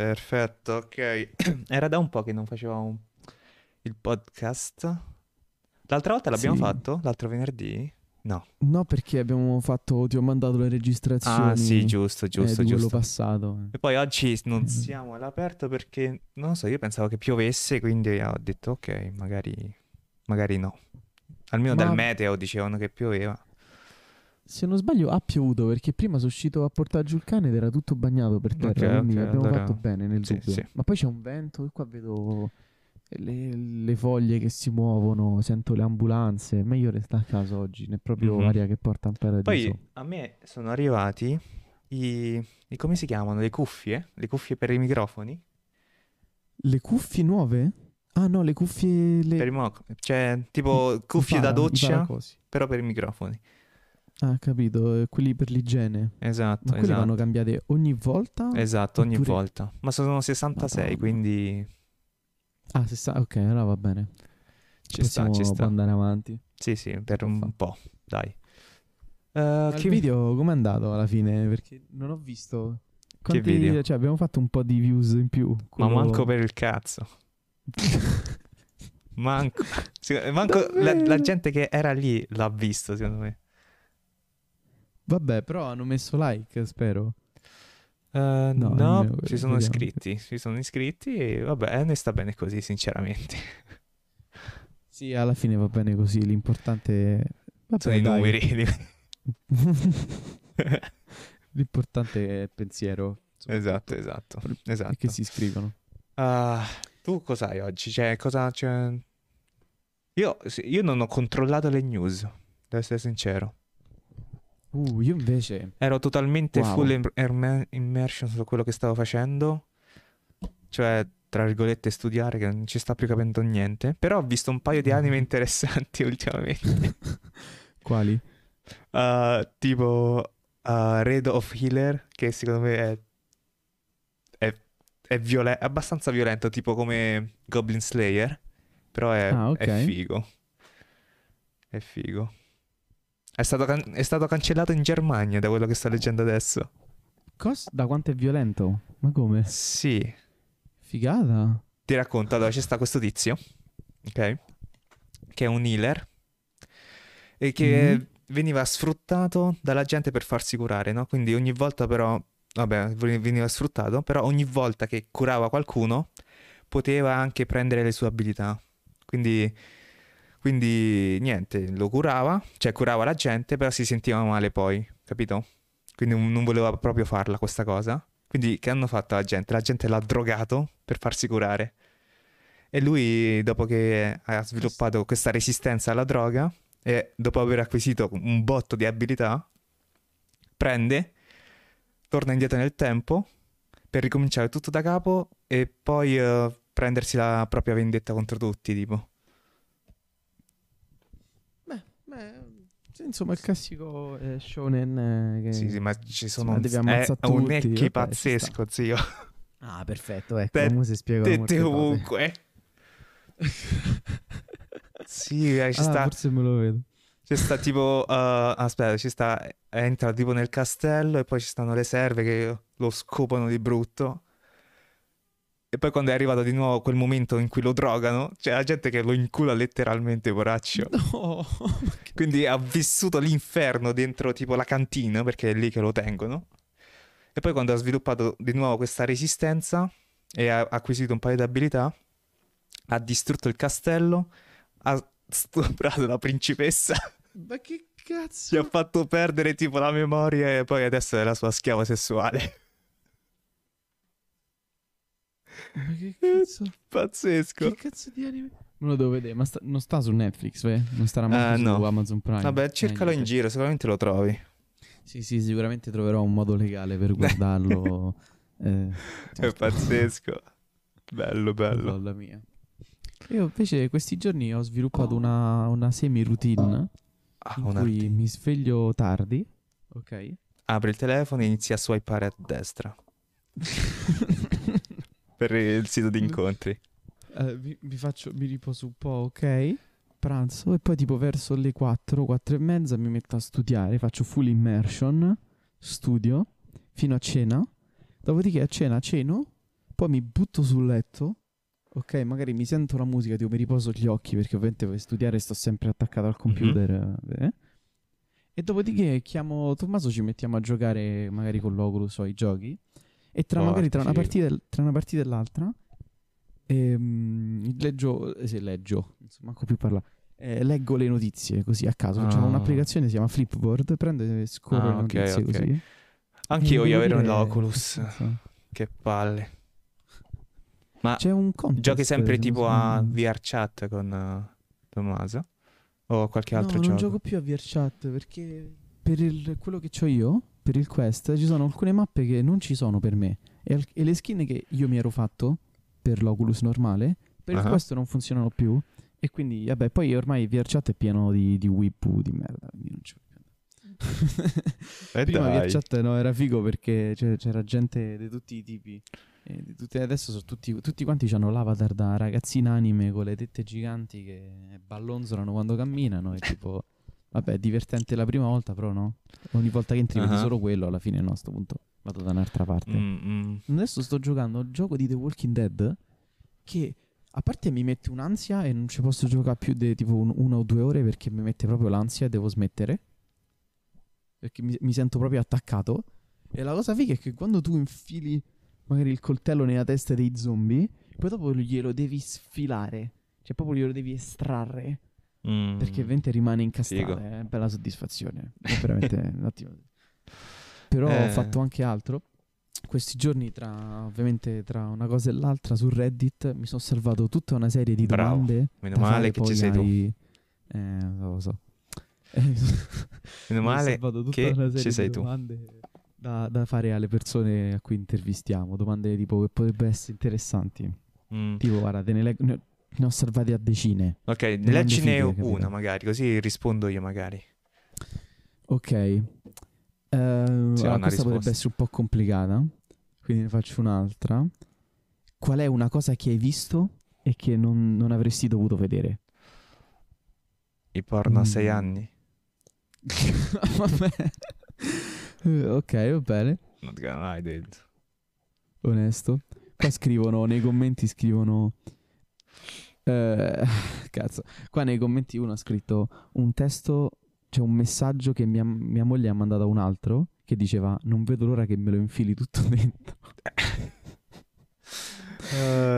Perfetto, ok. Era da un po' che non facevamo il podcast. L'altra volta l'abbiamo Sì. fatto? L'altro venerdì? No. No, perché abbiamo fatto, ti ho mandato le registrazioni Ah, sì, giusto, eh, giusto, di quello giusto. passato. E poi oggi non Mm. siamo all'aperto perché, non lo so, io pensavo che piovesse, quindi ho detto ok, magari, magari no. Almeno Ma- dal meteo dicevano che pioveva. Se non sbaglio ha piovuto perché prima sono uscito a portare giù il cane ed era tutto bagnato per terra, Ok, quindi ok, abbiamo allora- fatto bene nel sì, dubbio. sì. Ma poi c'è un vento e qua vedo le, le foglie che si muovono, sento le ambulanze. Meglio restare a casa oggi, è proprio Mhm. aria che porta in paradiso. Poi a me sono arrivati i, i- come si chiamano? Le cuffie? Le cuffie per i microfoni? Le cuffie nuove? Ah no, le cuffie... Le... Per i mo- cioè, tipo cuffie da para- i doccia, però per i microfoni. Ah, capito, eh, quelli per l'igiene. Esatto, Ma quelli esatto. vanno cambiati ogni volta? Esatto, ogni Oppure- volta. Ma sono 66, Madonna. quindi Ah, se sta... ok, allora va bene. ci sta, Possiamo ci sta. andare avanti. Sì, sì, per un fa. po', dai. Eh, Ma chi- il video com'è andato alla fine? Perché non ho visto. Quanti- video? Cioè, abbiamo fatto un po' di views in più. Ma Quello- manco per il cazzo. Manco. Manco la, la gente che era lì l'ha visto, secondo me. Vabbè, però hanno messo like, spero. Eh, No, no, nemmeno si sono vediamo. iscritti, si sono iscritti e vabbè, ne sta bene così, sinceramente. Sì, alla fine va bene così. L'importante è... Vabbè, Sono i dai. numeri. L'importante è il pensiero. esatto, esatto, E esatto. che si iscrivono. Ah, tu cos'hai oggi? Cioè, cosa c'è? Io, io non ho controllato le news, devo essere sincero. Uh, io invece... Ero totalmente Wow. full im- immersion su quello che stavo facendo. Cioè, tra virgolette, studiare, che non ci sta più capendo niente. Però ho visto un paio di anime interessanti ultimamente. Quali? Uh, tipo uh, Red of Healer, che secondo me è, è, è violen- abbastanza violento, tipo come Goblin Slayer. Però è, Ah, ok. è figo. È figo. È stato, can- è stato cancellato in Germania, da quello che sto leggendo adesso. Cos? Da quanto è violento? Ma come? Sì. Figata. Ti racconto, allora c'è sta questo tizio, ok? Che è un healer e che Mhm. veniva sfruttato dalla gente per farsi curare, no? Quindi ogni volta però, vabbè, ven- veniva sfruttato, però ogni volta che curava qualcuno poteva anche prendere le sue abilità. Quindi, quindi niente, lo curava, cioè curava la gente, però si sentiva male poi, capito? Quindi non voleva proprio farla questa cosa. Quindi che hanno fatto la gente? La gente l'ha drogato per farsi curare. E lui, dopo che ha sviluppato questa resistenza alla droga e dopo aver acquisito un botto di abilità, prende, torna indietro nel tempo per ricominciare tutto da capo e poi eh, prendersi la propria vendetta contro tutti, tipo. Beh, insomma, il classico eh, shonen eh, che... Sì, sì, ma ci sono ma un, devi è ammazzare un tutti, necchi vabbè, ci pazzesco, zio. Ah, perfetto, ecco, Te- come si spiega Tette molte cose. ovunque. Sì, eh, ci Ah, sta, forse me lo vedo. ci sta tipo, uh, aspetta, ci sta, entra tipo nel castello e poi ci stanno le serve che lo scopano di brutto. E poi quando è arrivato di nuovo quel momento in cui lo drogano, c'è la gente che lo incula letteralmente, poraccio. No, Quindi ha vissuto l'inferno dentro tipo la cantina, perché è lì che lo tengono. E poi quando ha sviluppato di nuovo questa resistenza e ha acquisito un paio di abilità, ha distrutto il castello, ha stuprato la principessa, ma che cazzo? ha fatto perdere tipo la memoria e poi adesso è la sua schiava sessuale. Ma che cazzo? Pazzesco. Che cazzo di anime? Me lo devo vedere, ma sta- non sta su Netflix, eh? non starà mai Eh, su no. Amazon Prime. Vabbè, cercalo Eh, in niente. giro, sicuramente lo trovi. Sì, sì, sicuramente troverò un modo legale per guardarlo. eh, È pazzesco. Bello, bello. Madonna mia. Io invece questi giorni ho sviluppato una, una semi-routine Ah, in un cui attimo. mi sveglio tardi, ok? Apri il telefono e inizi a swipeare a destra per il sito di incontri. Eh, mi, mi faccio, mi riposo un po', ok? Pranzo e poi tipo verso le 4, 4 e mezza mi metto a studiare, faccio full immersion, studio, fino a cena. Dopodiché a cena ceno, poi mi butto sul letto, ok, magari mi sento la musica, tipo mi riposo gli occhi perché ovviamente per studiare sto sempre attaccato al computer. eh. E dopodiché chiamo Tommaso, ci mettiamo a giocare magari con l'Oculus o ai giochi. E tra Forte, magari tra una, partita, e- tra una partita e l'altra, ehm, leggio, eh, sì, leggio, so manco più parlare. Eh, leggo le notizie così a caso. C'è Ah. un'applicazione che si chiama Flipboard. Prendo e scorro Ah, le ok, notizie ok. così. Anch'io voglio avere un Oculus. Che palle. Ma C'è un contest, giochi sempre se non tipo a sbaglio. VR chat con eh, Tommaso? O qualche altro no, gioco? non gioco più a VRChat perché per il- quello che ho io, per il Quest, ci sono alcune mappe che non ci sono per me. E, al- e le skin che io mi ero fatto per l'Oculus normale, per il Quest non funzionano più. E quindi, vabbè, poi ormai VRChat è pieno di, di whippu di merda, quindi non ci. Eh Prima dai. VRChat no, era figo perché c'era gente di tutti i tipi. E tutti- adesso sono tutti, tutti quanti hanno l'avatar da ragazzina anime con le tette giganti che ballonzolano quando camminano. E tipo, vabbè, è divertente la prima volta, però no. Ogni volta che entri vedi Ah. solo quello, alla fine no, a sto punto vado da un'altra parte. Mm, mm. Adesso sto giocando al gioco di The Walking Dead che a parte mi mette un'ansia e non ci posso giocare più di tipo un- una o due ore perché mi mette proprio l'ansia e devo smettere. Perché mi, mi sento proprio attaccato. E la cosa figa è che quando tu infili magari il coltello nella testa dei zombie, poi dopo glielo devi sfilare. Cioè proprio glielo devi estrarre. Mm. Perché ovviamente rimane incastrato. Figo. È bella soddisfazione. È veramente un attimo. Però Eh. ho fatto anche altro. Questi giorni, tra ovviamente tra una cosa e l'altra, su Reddit mi sono salvato tutta una serie di Bravo. domande. Meno male che ci sei tu. ai- Eh, non lo so. Eh, Meno male salvato tutta che una ci serie sei di tu. domande da, da fare alle persone a cui intervistiamo. Domande tipo che potrebbero essere interessanti. Mm. Tipo, guarda, te ne, leggo- ne, ho salvate a decine. Ok, Domande leggine fighe, capito? una magari, così rispondo io magari. Ok. Eh, allora, questa potrebbe essere un po' complicata. Quindi ne faccio un'altra. Qual è una cosa che hai visto e che non, non avresti dovuto vedere? I porno a sei Mm. anni. Vabbè. Ok, va bene. Not gonna hide it. Onesto. Qua scrivono, nei commenti scrivono... eh, cazzo. Qua nei commenti uno ha scritto un testo, c'è un messaggio che mia, mia moglie ha mandato a un altro che diceva non vedo l'ora che me lo infili tutto dentro.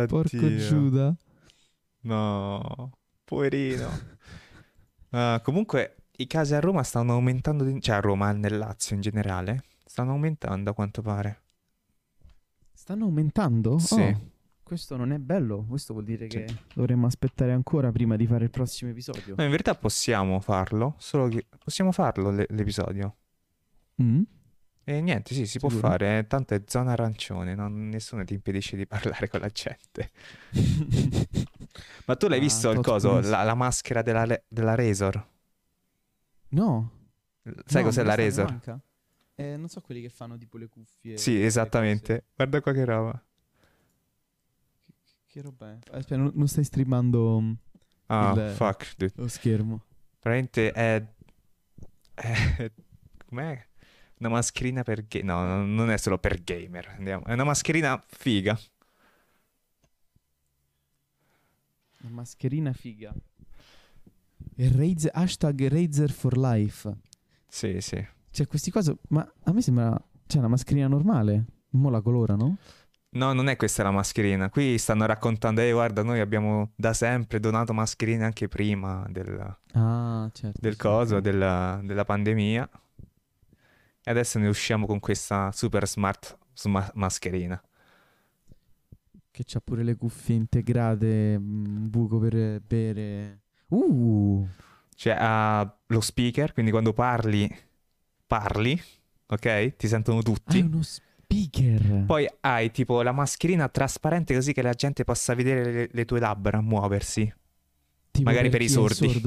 Porco Giuda. No, poverino. Ah, comunque i casi a Roma stanno aumentando, di- cioè a Roma, nel Lazio in generale, stanno aumentando a quanto pare. Stanno aumentando? Sì. Oh, questo non è bello. Questo vuol dire Sì. che dovremmo aspettare ancora prima di fare il prossimo episodio. No, in verità possiamo farlo, solo che possiamo farlo l'e- l'episodio. Mm? E niente, sì, si può Sicuro? fare, eh, tanto è zona arancione, non- nessuno ti impedisce di parlare con la gente. Ma tu l'hai Ah, visto il coso, la, la maschera della, della Razor? No. Sai no, cos'è la Razor? Eh, non so quelli che fanno tipo le cuffie. Sì, esattamente. Guarda qua che roba. Che roba è? Aspetta, non, non stai streamando mm, Ah, Il- fuck, dude. lo schermo. Veramente è... è... Com'è? Una mascherina per... Ga- no, no, non è solo per gamer. Andiamo. È una mascherina figa. Una mascherina figa. E Razer, hashtag Razer for Life. Sì, sì. Cioè, questi cose. Ma a me sembra. Cioè, una mascherina normale. Mo la colorano? No, non è questa la mascherina. Qui stanno raccontando, eh, guarda, noi abbiamo da sempre donato mascherine anche prima del, Ah, certo. del sì, coso, della, della pandemia. E adesso ne usciamo con questa super smart sma- mascherina. Che c'ha pure le cuffie integrate. Un buco per bere. Uh! Cioè, ha lo speaker, quindi quando parli, parli, ok? Ti sentono Ah, è tutti. uno speaker. Poi hai tipo la mascherina trasparente così che la gente possa vedere le, le tue labbra muoversi. Tipo magari per i chi è sordi.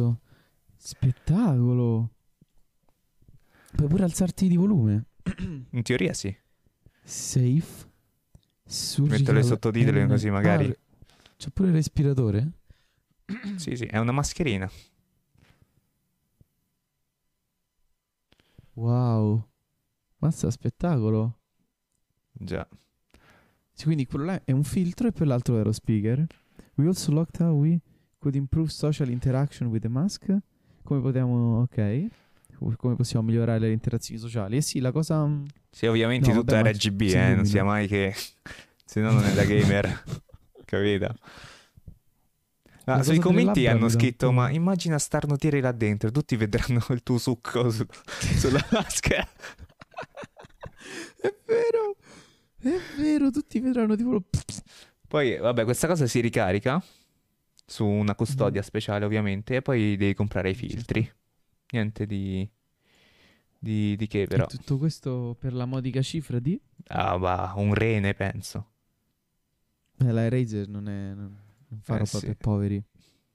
Spettacolo. Puoi pure alzarti di volume. In teoria sì. Safe. Surgical Metto le sottotitoli così magari. Ah, c'ha pure il respiratore? Sì, sì, è una mascherina. Wow. Mazza, spettacolo. Già. Cioè, quindi quello là è un filtro e poi l'altro è lo speaker. We also looked how we could improve social interaction with the mask. Come potevamo, ok. Come possiamo migliorare le interazioni sociali? E sì, la cosa... mm, Sì, ovviamente No, tutto vabbè, RGB, eh, non sia mai che... Se no non è da gamer, capito? Ah, sui commenti hanno scritto, ma immagina starnutire là dentro, tutti vedranno il tuo succo su- sulla maschera. È vero! È vero, tutti vedranno tipo... Poi, vabbè, questa cosa si ricarica su una custodia speciale, ovviamente, e poi devi comprare i filtri. Niente di... Di, di che, però? E tutto questo per la modica cifra di... Ah, va, un rene, penso. Eh, la Razer non, è, non, non fa Eh, roba sì. per poveri.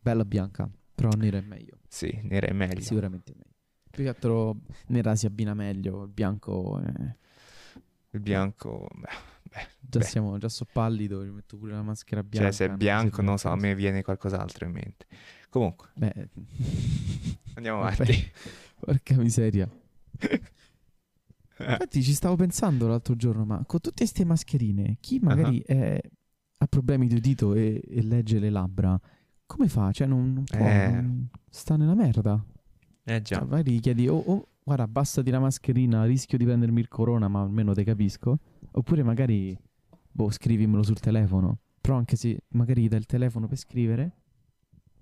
Bella bianca, però nera è meglio. Sì, nera è meglio. Sicuramente meglio. Più che altro nera si abbina meglio, il bianco... eh, Il bianco, beh, beh, già, beh. siamo, già so pallido, mi metto pure la maschera bianca. Cioè, se è non bianco, serve non so, a me viene qualcos'altro in mente. Comunque, Beh, andiamo Vabbè. avanti. porca miseria. Infatti ci stavo pensando l'altro giorno, ma con tutte queste mascherine, chi magari è- ha problemi di udito e, e legge le labbra, come fa? Cioè non, non può, Eh. non- sta nella merda. Eh già. Cioè, magari gli chiedi, oh, oh, guarda, abbassati la mascherina, rischio di prendermi il corona, ma almeno te capisco. Oppure magari, boh, scrivimelo sul telefono. Però anche se magari gli dai il telefono per scrivere,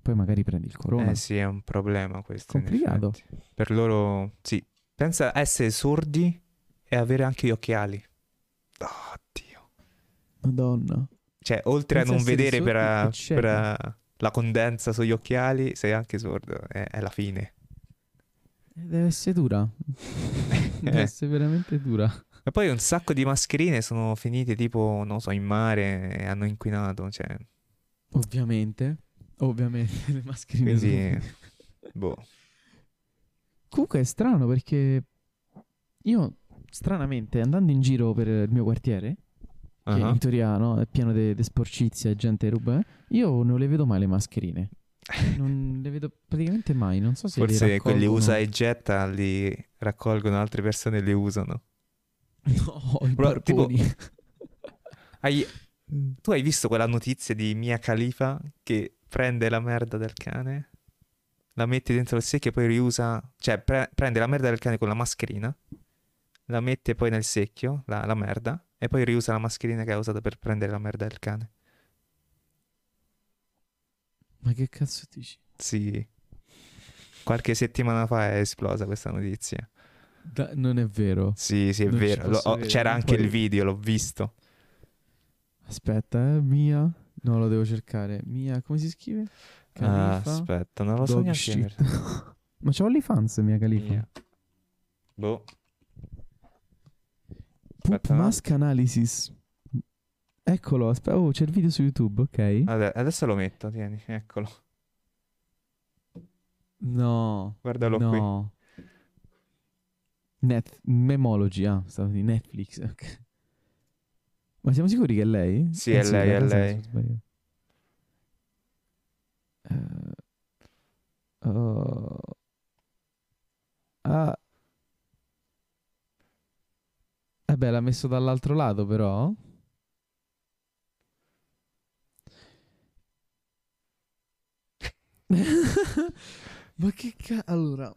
poi magari prendi il corona. Eh sì, è un problema questo. Complicato. Per loro, sì. Pensa a essere sordi e avere anche gli occhiali. Oh, Dio. Madonna. Cioè, oltre Pensa a non vedere per, sordi e per, ciechi. eh, la condensa sugli occhiali, sei anche sordo. È, è la fine. Deve essere dura. Deve essere veramente dura. E poi un sacco di mascherine sono finite tipo, non so, in mare e hanno inquinato. Cioè, Ovviamente. Ovviamente le mascherine quindi, sono- boh. Comunque è strano perché io, stranamente, andando in giro per il mio quartiere, che Ah. in teoria no, è pieno di sporcizia e gente ruba, io non le vedo mai le mascherine. Non le vedo praticamente mai. Non so se Forse quelli usa e getta li raccolgono, altre persone le usano. No, i Però, tipo-. Hai- tu hai visto quella notizia di Mia Khalifa che prende la merda del cane, la mette dentro il secchio e poi riusa, cioè pre- prende la merda del cane con la mascherina, la mette poi nel secchio, la, la merda, e poi riusa la mascherina che ha usato per prendere la merda del cane. Ma che cazzo dici? Sì. Qualche settimana fa è esplosa questa notizia. Da- non è vero. Sì, sì, è Non vero. Lo- credere, c'era anche il video, l'ho visto. Aspetta, eh, Mia. No, lo devo cercare. Mia, come si scrive? Ah, aspetta, non lo so neanche. Ma c'ho OnlyFans, Mia Khalifa. Mia. Boh. Poop mask analysis. Eccolo, aspetta. Oh, c'è il video su YouTube, ok? Ade- Adesso lo metto, tieni, eccolo. No. Guardalo qui. no. Net, Memology, ah, stavo di Netflix. Ma siamo sicuri che è lei? Sì, Eh è lei, è lei. Eh, oh. Ah. Eh beh, l'ha messo dall'altro lato però. Ma che ca... Allora,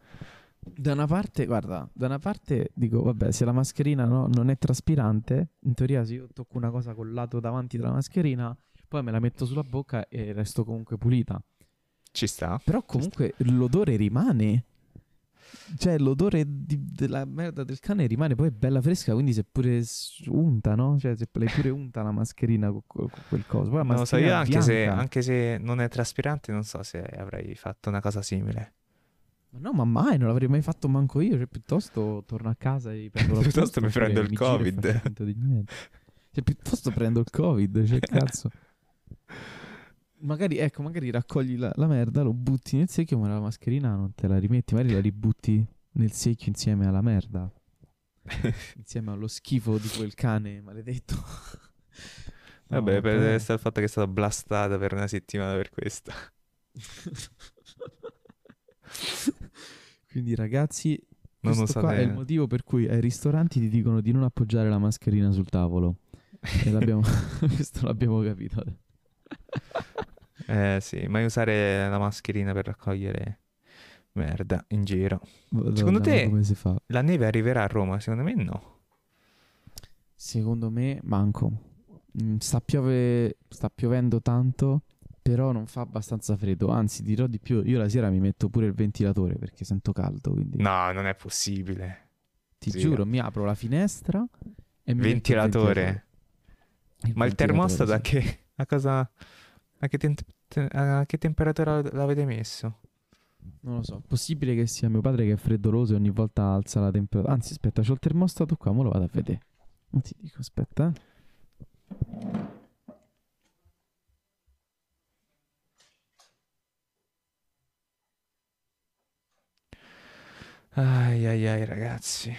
da una parte, guarda, da una parte dico, vabbè, se la mascherina no, non è traspirante, in teoria se io tocco una cosa col lato davanti della mascherina, poi me la metto sulla bocca e resto comunque pulita. Ci sta. Però comunque l'odore rimane. Cioè, l'odore di- della merda del cane rimane poi bella fresca, quindi se pure unta, no? Cioè, se l'hai pure unta la mascherina con, con quel coso. Poi Non lo so, io anche se, anche se non è traspirante, non so se avrei fatto una cosa simile. Ma no, ma mai, non l'avrei mai fatto manco io. Cioè, piuttosto torno a casa e prendo la Piuttosto mi prendo il mi Covid. Cioè, piuttosto prendo il Covid, cioè, cazzo. Magari, ecco, magari raccogli la, la merda, lo butti nel secchio, ma la mascherina non te la rimetti. Magari la ributti nel secchio insieme alla merda. insieme allo schifo di quel cane maledetto. No, Vabbè, per però- il fatto che è stata blastata per una settimana per questa. Quindi ragazzi, Non questo qua è il motivo per cui ai ristoranti ti dicono di non appoggiare la mascherina sul tavolo. E l'abbiamo- questo l'abbiamo capito. Eh sì, mai usare la mascherina per raccogliere merda in giro. Madonna, te- si fa? La neve arriverà a Roma? Secondo me no. Secondo me manco. Mm, sta, piove, sta piovendo tanto, però non fa abbastanza freddo. Anzi, dirò di più, io la sera mi metto pure il ventilatore perché sento caldo, quindi No, non è possibile. ti zio. giuro, mi apro la finestra e mi metto il Ventilatore. Il Ma il ventilatore, termostato a sì. che, a cosa, a che, tem- te- a che temperatura l'avete messo? Non lo so, possibile che sia mio padre che è freddoloso e ogni volta alza la temperatura. Anzi, aspetta, c'ho il termostato qua, mo lo vado a vedere. Non ti dico, aspetta. eh. Ai ai ai ragazzi.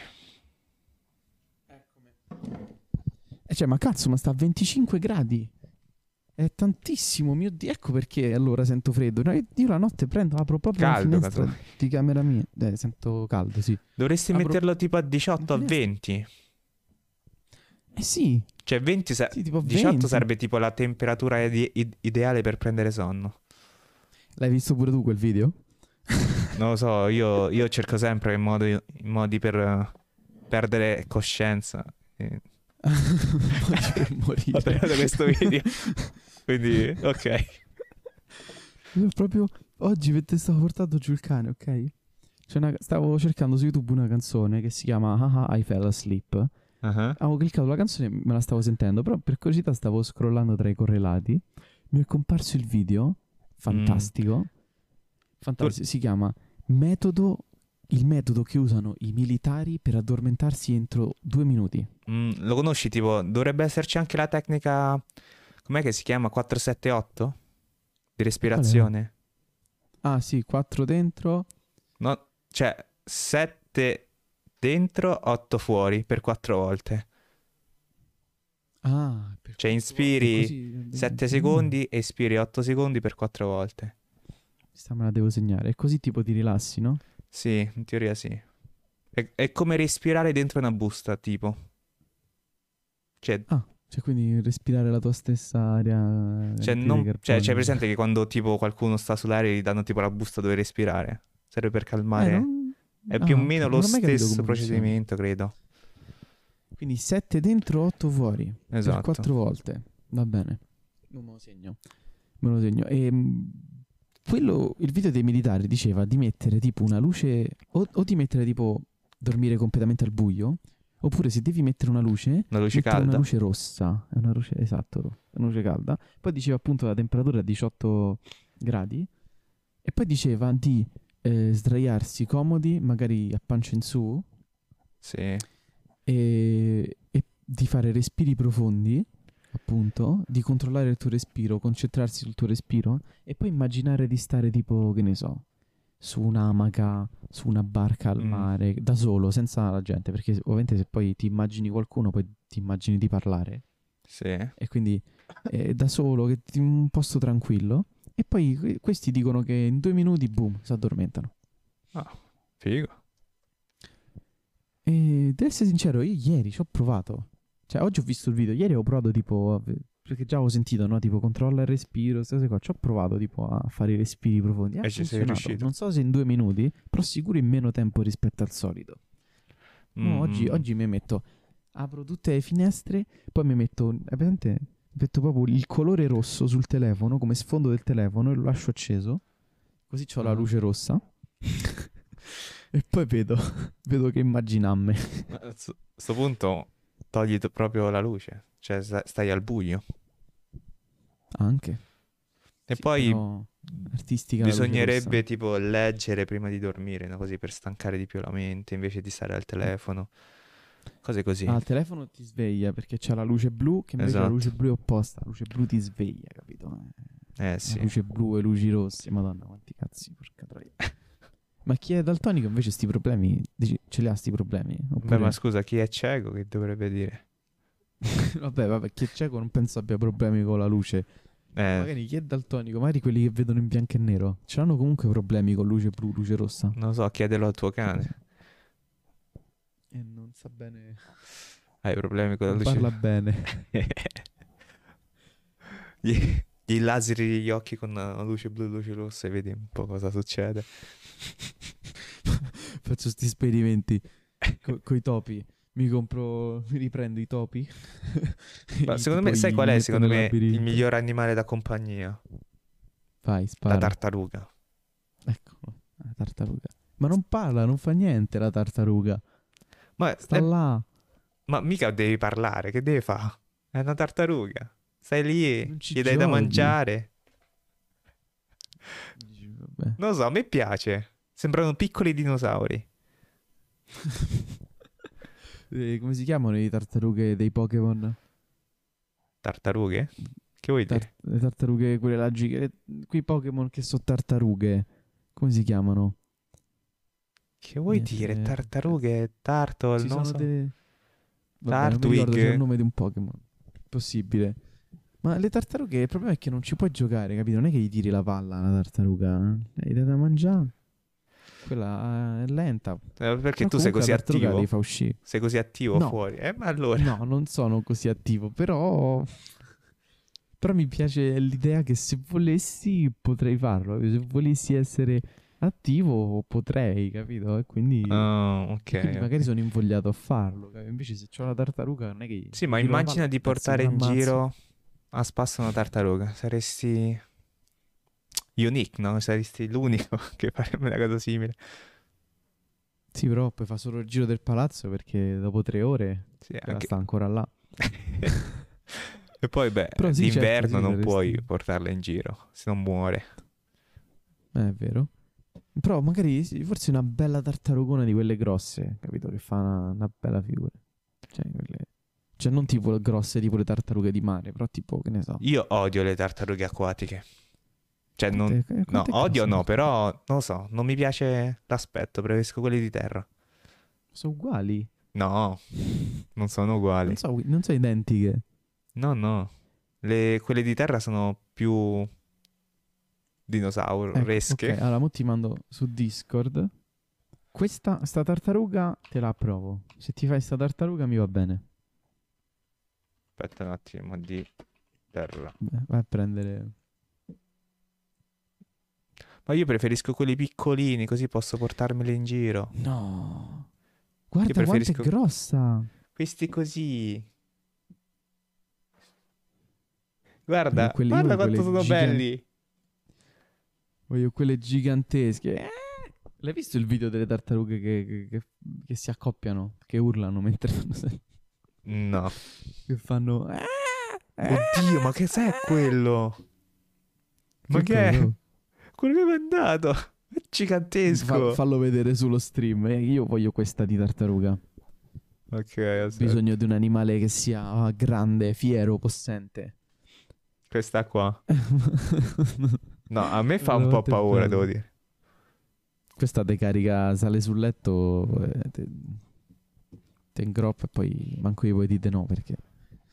Eh, cioè, ma cazzo, ma sta a 25 gradi. È tantissimo, mio Dio. Ecco perché allora sento freddo. No, Io la notte prendo, apro proprio Caldo, la finestra casomai. di camera mia. Eh, sento caldo, sì. Dovresti Apro- metterlo tipo a 18 a La finestra. 20. Eh sì, Cioè 20 sa- sì, tipo 18 20. sarebbe tipo la temperatura ide- id- ideale per prendere sonno. L'hai visto pure tu quel video? Non lo so, io, io cerco sempre in modi, in modi per eh, perdere coscienza. Eh, per Ho morire. trovato questo video. Quindi, ok. Io proprio oggi mentre stavo portando giù il cane, ok? Una- stavo cercando su YouTube una canzone che si chiama Haha I Fell Asleep. Ah, Avevo cliccato la canzone e me la stavo sentendo, però per curiosità stavo scrollando tra i correlati. Mi è comparso il video, fantastico. Fantastico, si chiama Metodo, il metodo che usano i militari per addormentarsi entro due minuti. Mm, lo conosci tipo, dovrebbe esserci anche la tecnica, com'è che si chiama? 478? Di respirazione? Ah sì, quattro dentro. No, cioè 7 dentro, 8 fuori per 4 volte. Ah, per Cioè inspiri volte, così- 7 Mm, secondi e espiri 8 secondi per 4 volte. Questa me la devo segnare. E così tipo ti rilassi, no? Sì, in teoria sì. È, è come respirare dentro una busta, tipo. Cioè, Cioè, quindi respirare la tua stessa aria. cioè, antiche non- cioè, c'è presente che quando tipo qualcuno sta sull'aria gli danno tipo la busta dove respirare? Serve per Eh, calmare. non- È ah, più o ok, meno non lo stesso procedimento, credo. Quindi 7 dentro, 8 fuori. Per Esatto. 4 volte. Va bene. Me lo segno. Me lo segno. E mh, quello, il video dei militari diceva di mettere tipo una luce o, o di mettere tipo dormire completamente al buio, oppure se devi mettere una luce, Una luce calda. una luce rossa, è una luce esatto, una luce calda. Poi diceva appunto la temperatura a 18 gradi e poi diceva di eh, sdraiarsi comodi, magari a pancia in su Sì. e, e di fare respiri profondi, appunto, di controllare il tuo respiro, concentrarsi sul tuo respiro e poi immaginare di stare tipo, che ne so, su un'amaca, su una barca al Mm. mare, da solo, senza la gente, perché ovviamente se poi ti immagini qualcuno, poi ti immagini di parlare Sì. e quindi eh, da solo, in un posto tranquillo. E poi que- questi dicono che in due minuti, boom, si addormentano. Figo. E devo essere sincero, io ieri ci ho provato. Cioè, oggi ho visto il video, ieri ho provato tipo. Perché già avevo sentito, no? Tipo, controlla il respiro, queste cose qua. Ci ho provato tipo a fare i respiri profondi. Ha E ci sei riuscito? Non so se in due minuti, però sicuro in meno tempo rispetto al solito. No, Mm. oggi, oggi mi metto. Apro tutte le finestre, poi mi metto. Hai presente? Metto proprio il colore rosso sul telefono, come sfondo del telefono, e lo lascio acceso. Così ho la Ah. luce rossa. e poi vedo, vedo che immaginamme. Ma A sto sto punto togli proprio la luce. Cioè, sta- stai al buio. Anche. E Sì, poi la bisognerebbe tipo leggere prima di dormire, no? Così per stancare di più la mente invece di stare al telefono. Cose così. Ah, il telefono ti sveglia perché c'è la luce blu che invece la Esatto. luce blu è opposta. La luce blu ti sveglia, capito? Eh, Eh sì. La luce blu e luci rosse, madonna, quanti cazzi, porca troia. Ma chi è daltonico invece sti problemi, dici, ce li ha sti problemi? Beh, Oppure... ma scusa, chi è cieco che dovrebbe dire? vabbè, vabbè, chi è cieco non penso abbia problemi con la luce. Eh, Magari chi è daltonico, magari quelli che vedono in bianco e nero, ce l'hanno comunque problemi con luce blu, luce rossa. non lo so, chiedelo al tuo cane. E non sa bene. Hai problemi con la Non luce? parla bene. gli, gli laseri gli occhi con la luce blu e luce rossa e vedi un po' cosa succede. Faccio sti esperimenti con i topi. Mi compro, mi riprendo i topi. Ma secondo me, sai qual è secondo me il labirinto. miglior animale da compagnia? Vai, La spara. tartaruga. Ecco, la tartaruga. Ma non parla, non fa niente la tartaruga. Ma, Sta eh, là. ma mica devi parlare, che deve fare? È una tartaruga. Stai lì, gli dai da giochi. mangiare. Vabbè. Non lo so, a me piace. Sembrano piccoli dinosauri. Eh, come si chiamano le tartarughe dei Pokémon? Tartarughe? Che vuoi dire? Tar- le tartarughe, quelle là, le- quei Pokémon che sono tartarughe. Come si chiamano? Che vuoi Niente, dire? eh, Tartarughe, Turtle, Ci non sono so. delle... Vabbè, non mi ricordo c'è il nome di un Pokémon. Possibile. Ma le tartarughe, il problema è che non ci puoi giocare, capito? Non è che gli tiri la palla alla tartaruga. eh. Dai da mangiare. Quella eh, è lenta. Eh, Perché Ma tu sei così attivo. fa uscire. Sei così attivo No. fuori. Eh, ma allora. No, non sono così attivo, però... Però mi piace l'idea che se volessi potrei farlo. Se volessi essere attivo potrei, capito? E quindi, Ah, ok. quindi magari sono invogliato a farlo. Invece se ho la tartaruga non è che... Sì, ma immagina di portare in giro a spasso una tartaruga. Saresti unique, no? Saresti l'unico che farebbe una cosa simile. Sì, però poi fa solo il giro del palazzo perché dopo tre ore Sì, anche- sta ancora là. E poi, beh, sì, certo, d'inverno sì, non saresti- puoi portarla in giro, se non muore. Eh, è vero. Però magari forse una bella tartarugona di quelle grosse, capito? Che fa una, una bella figura. Cioè, quelle... cioè, non tipo grosse, tipo le tartarughe di mare, però tipo, che ne so. Io odio le tartarughe acquatiche. Cioè, non... Quante- No, quante odio no, però non lo so, non mi piace l'aspetto, preferisco quelli di terra. Sono uguali. No, non sono uguali. Non so, non so identiche. No, no. Le- quelle di terra sono più dinosauresche. Ecco, ok, allora mo ti mando su Discord. Questa sta tartaruga te la approvo. Se ti fai sta tartaruga mi va bene. Aspetta un attimo di terra. Beh, vai a prendere. Ma io preferisco quelli piccolini, così posso portarmeli in giro. No. Guarda quanto preferisco- è grossa. Questi così. Guarda, quelli- guarda io quanto sono gigan- belli. Voglio quelle gigantesche. Eh! L'hai visto il video delle tartarughe che, che- che- che si accoppiano? Che urlano mentre fanno. No. Che fanno. eh, eh, Oddio, ma che sai quello? Ma che è? cosa? Quello che mi ha mandato. È gigantesco. Fa- fallo vedere sullo stream. eh, Io voglio questa di tartaruga. Ok, Ho aspetta. bisogno di un animale che sia grande, fiero, possente. Questa qua. No, a me fa un po' paura, devo dire. Questa te carica, sale sul letto, e te, te ingroppa e poi manco io voi dite no perché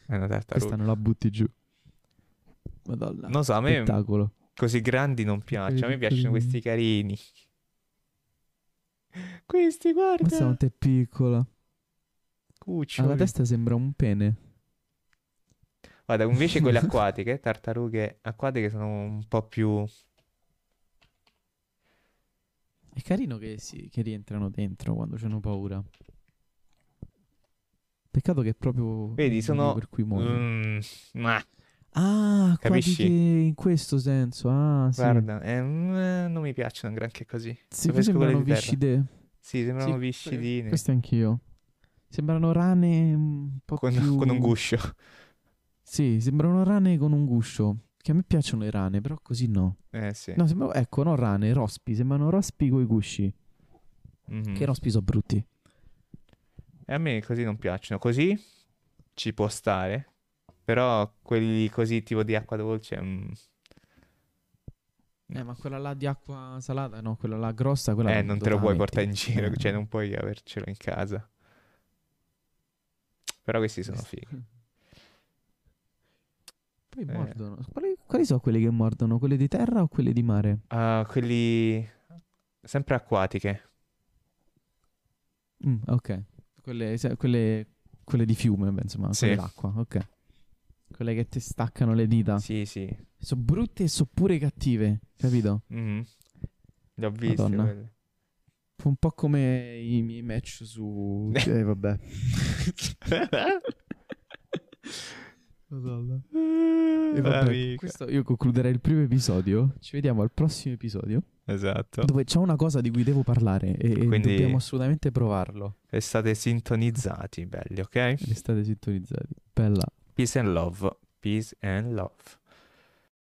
È una questa tartaruga. non la butti giù. Madonna. Non so, a me Spettacolo. Così grandi non piacciono. A me piacciono questi carini. Questi, Questa guarda. quanto è piccola. Ha Cuccioli. la testa sembra un pene. Guarda, invece quelle acquatiche, tartarughe acquatiche sono un po' più... È carino che, si, che rientrano dentro quando hanno paura. Peccato che è proprio Vedi, sono... per cui muoiono. Mm, ma, Ah, Capisci? in questo senso. Ah, sì. guarda, eh, mm, eh, non mi piacciono granché così. Sì, sembrano viscide. Sì, sembrano Sì, viscidine. Queste anch'io. Sembrano rane un po' Con, più... con un guscio. Sì, sembrano rane con un guscio. Che a me piacciono le rane, però così no. Eh sì. No, sembrano, ecco, no rane, rospi. Sembrano rospi con i gusci. Mhm. Che rospi sono brutti. E a me così non piacciono. Così ci può stare. Però quelli così tipo di acqua dolce... mm, Eh, ma quella là di acqua salata, no, quella là grossa, quella eh, non te lo puoi portare in giro. Eh. Cioè, non puoi avercelo in casa. Però questi sono fighi. Poi Eh. mordono. Quali, quali sono quelle che mordono? Quelle di terra o quelle di mare? Ah, quelli... Sempre acquatiche. Mm, ok. Quelle, se- quelle Quelle di fiume, beh, insomma, Sì. quelle d'acqua, ok. Quelle che ti staccano le dita. Sì, sì. Sono brutte e sono pure cattive, capito? Mhm. Le ho viste Madonna. quelle. Un po' come i miei match su... Eh, vabbè. Madonna. E vabbè, questo io concluderei il primo episodio. Ci vediamo al prossimo episodio. Esatto. Dove c'è una cosa di cui devo parlare e, e Quindi- dobbiamo assolutamente provarlo. E state sintonizzati, belli, ok? E state sintonizzati. Bella. Peace and love. Peace and love.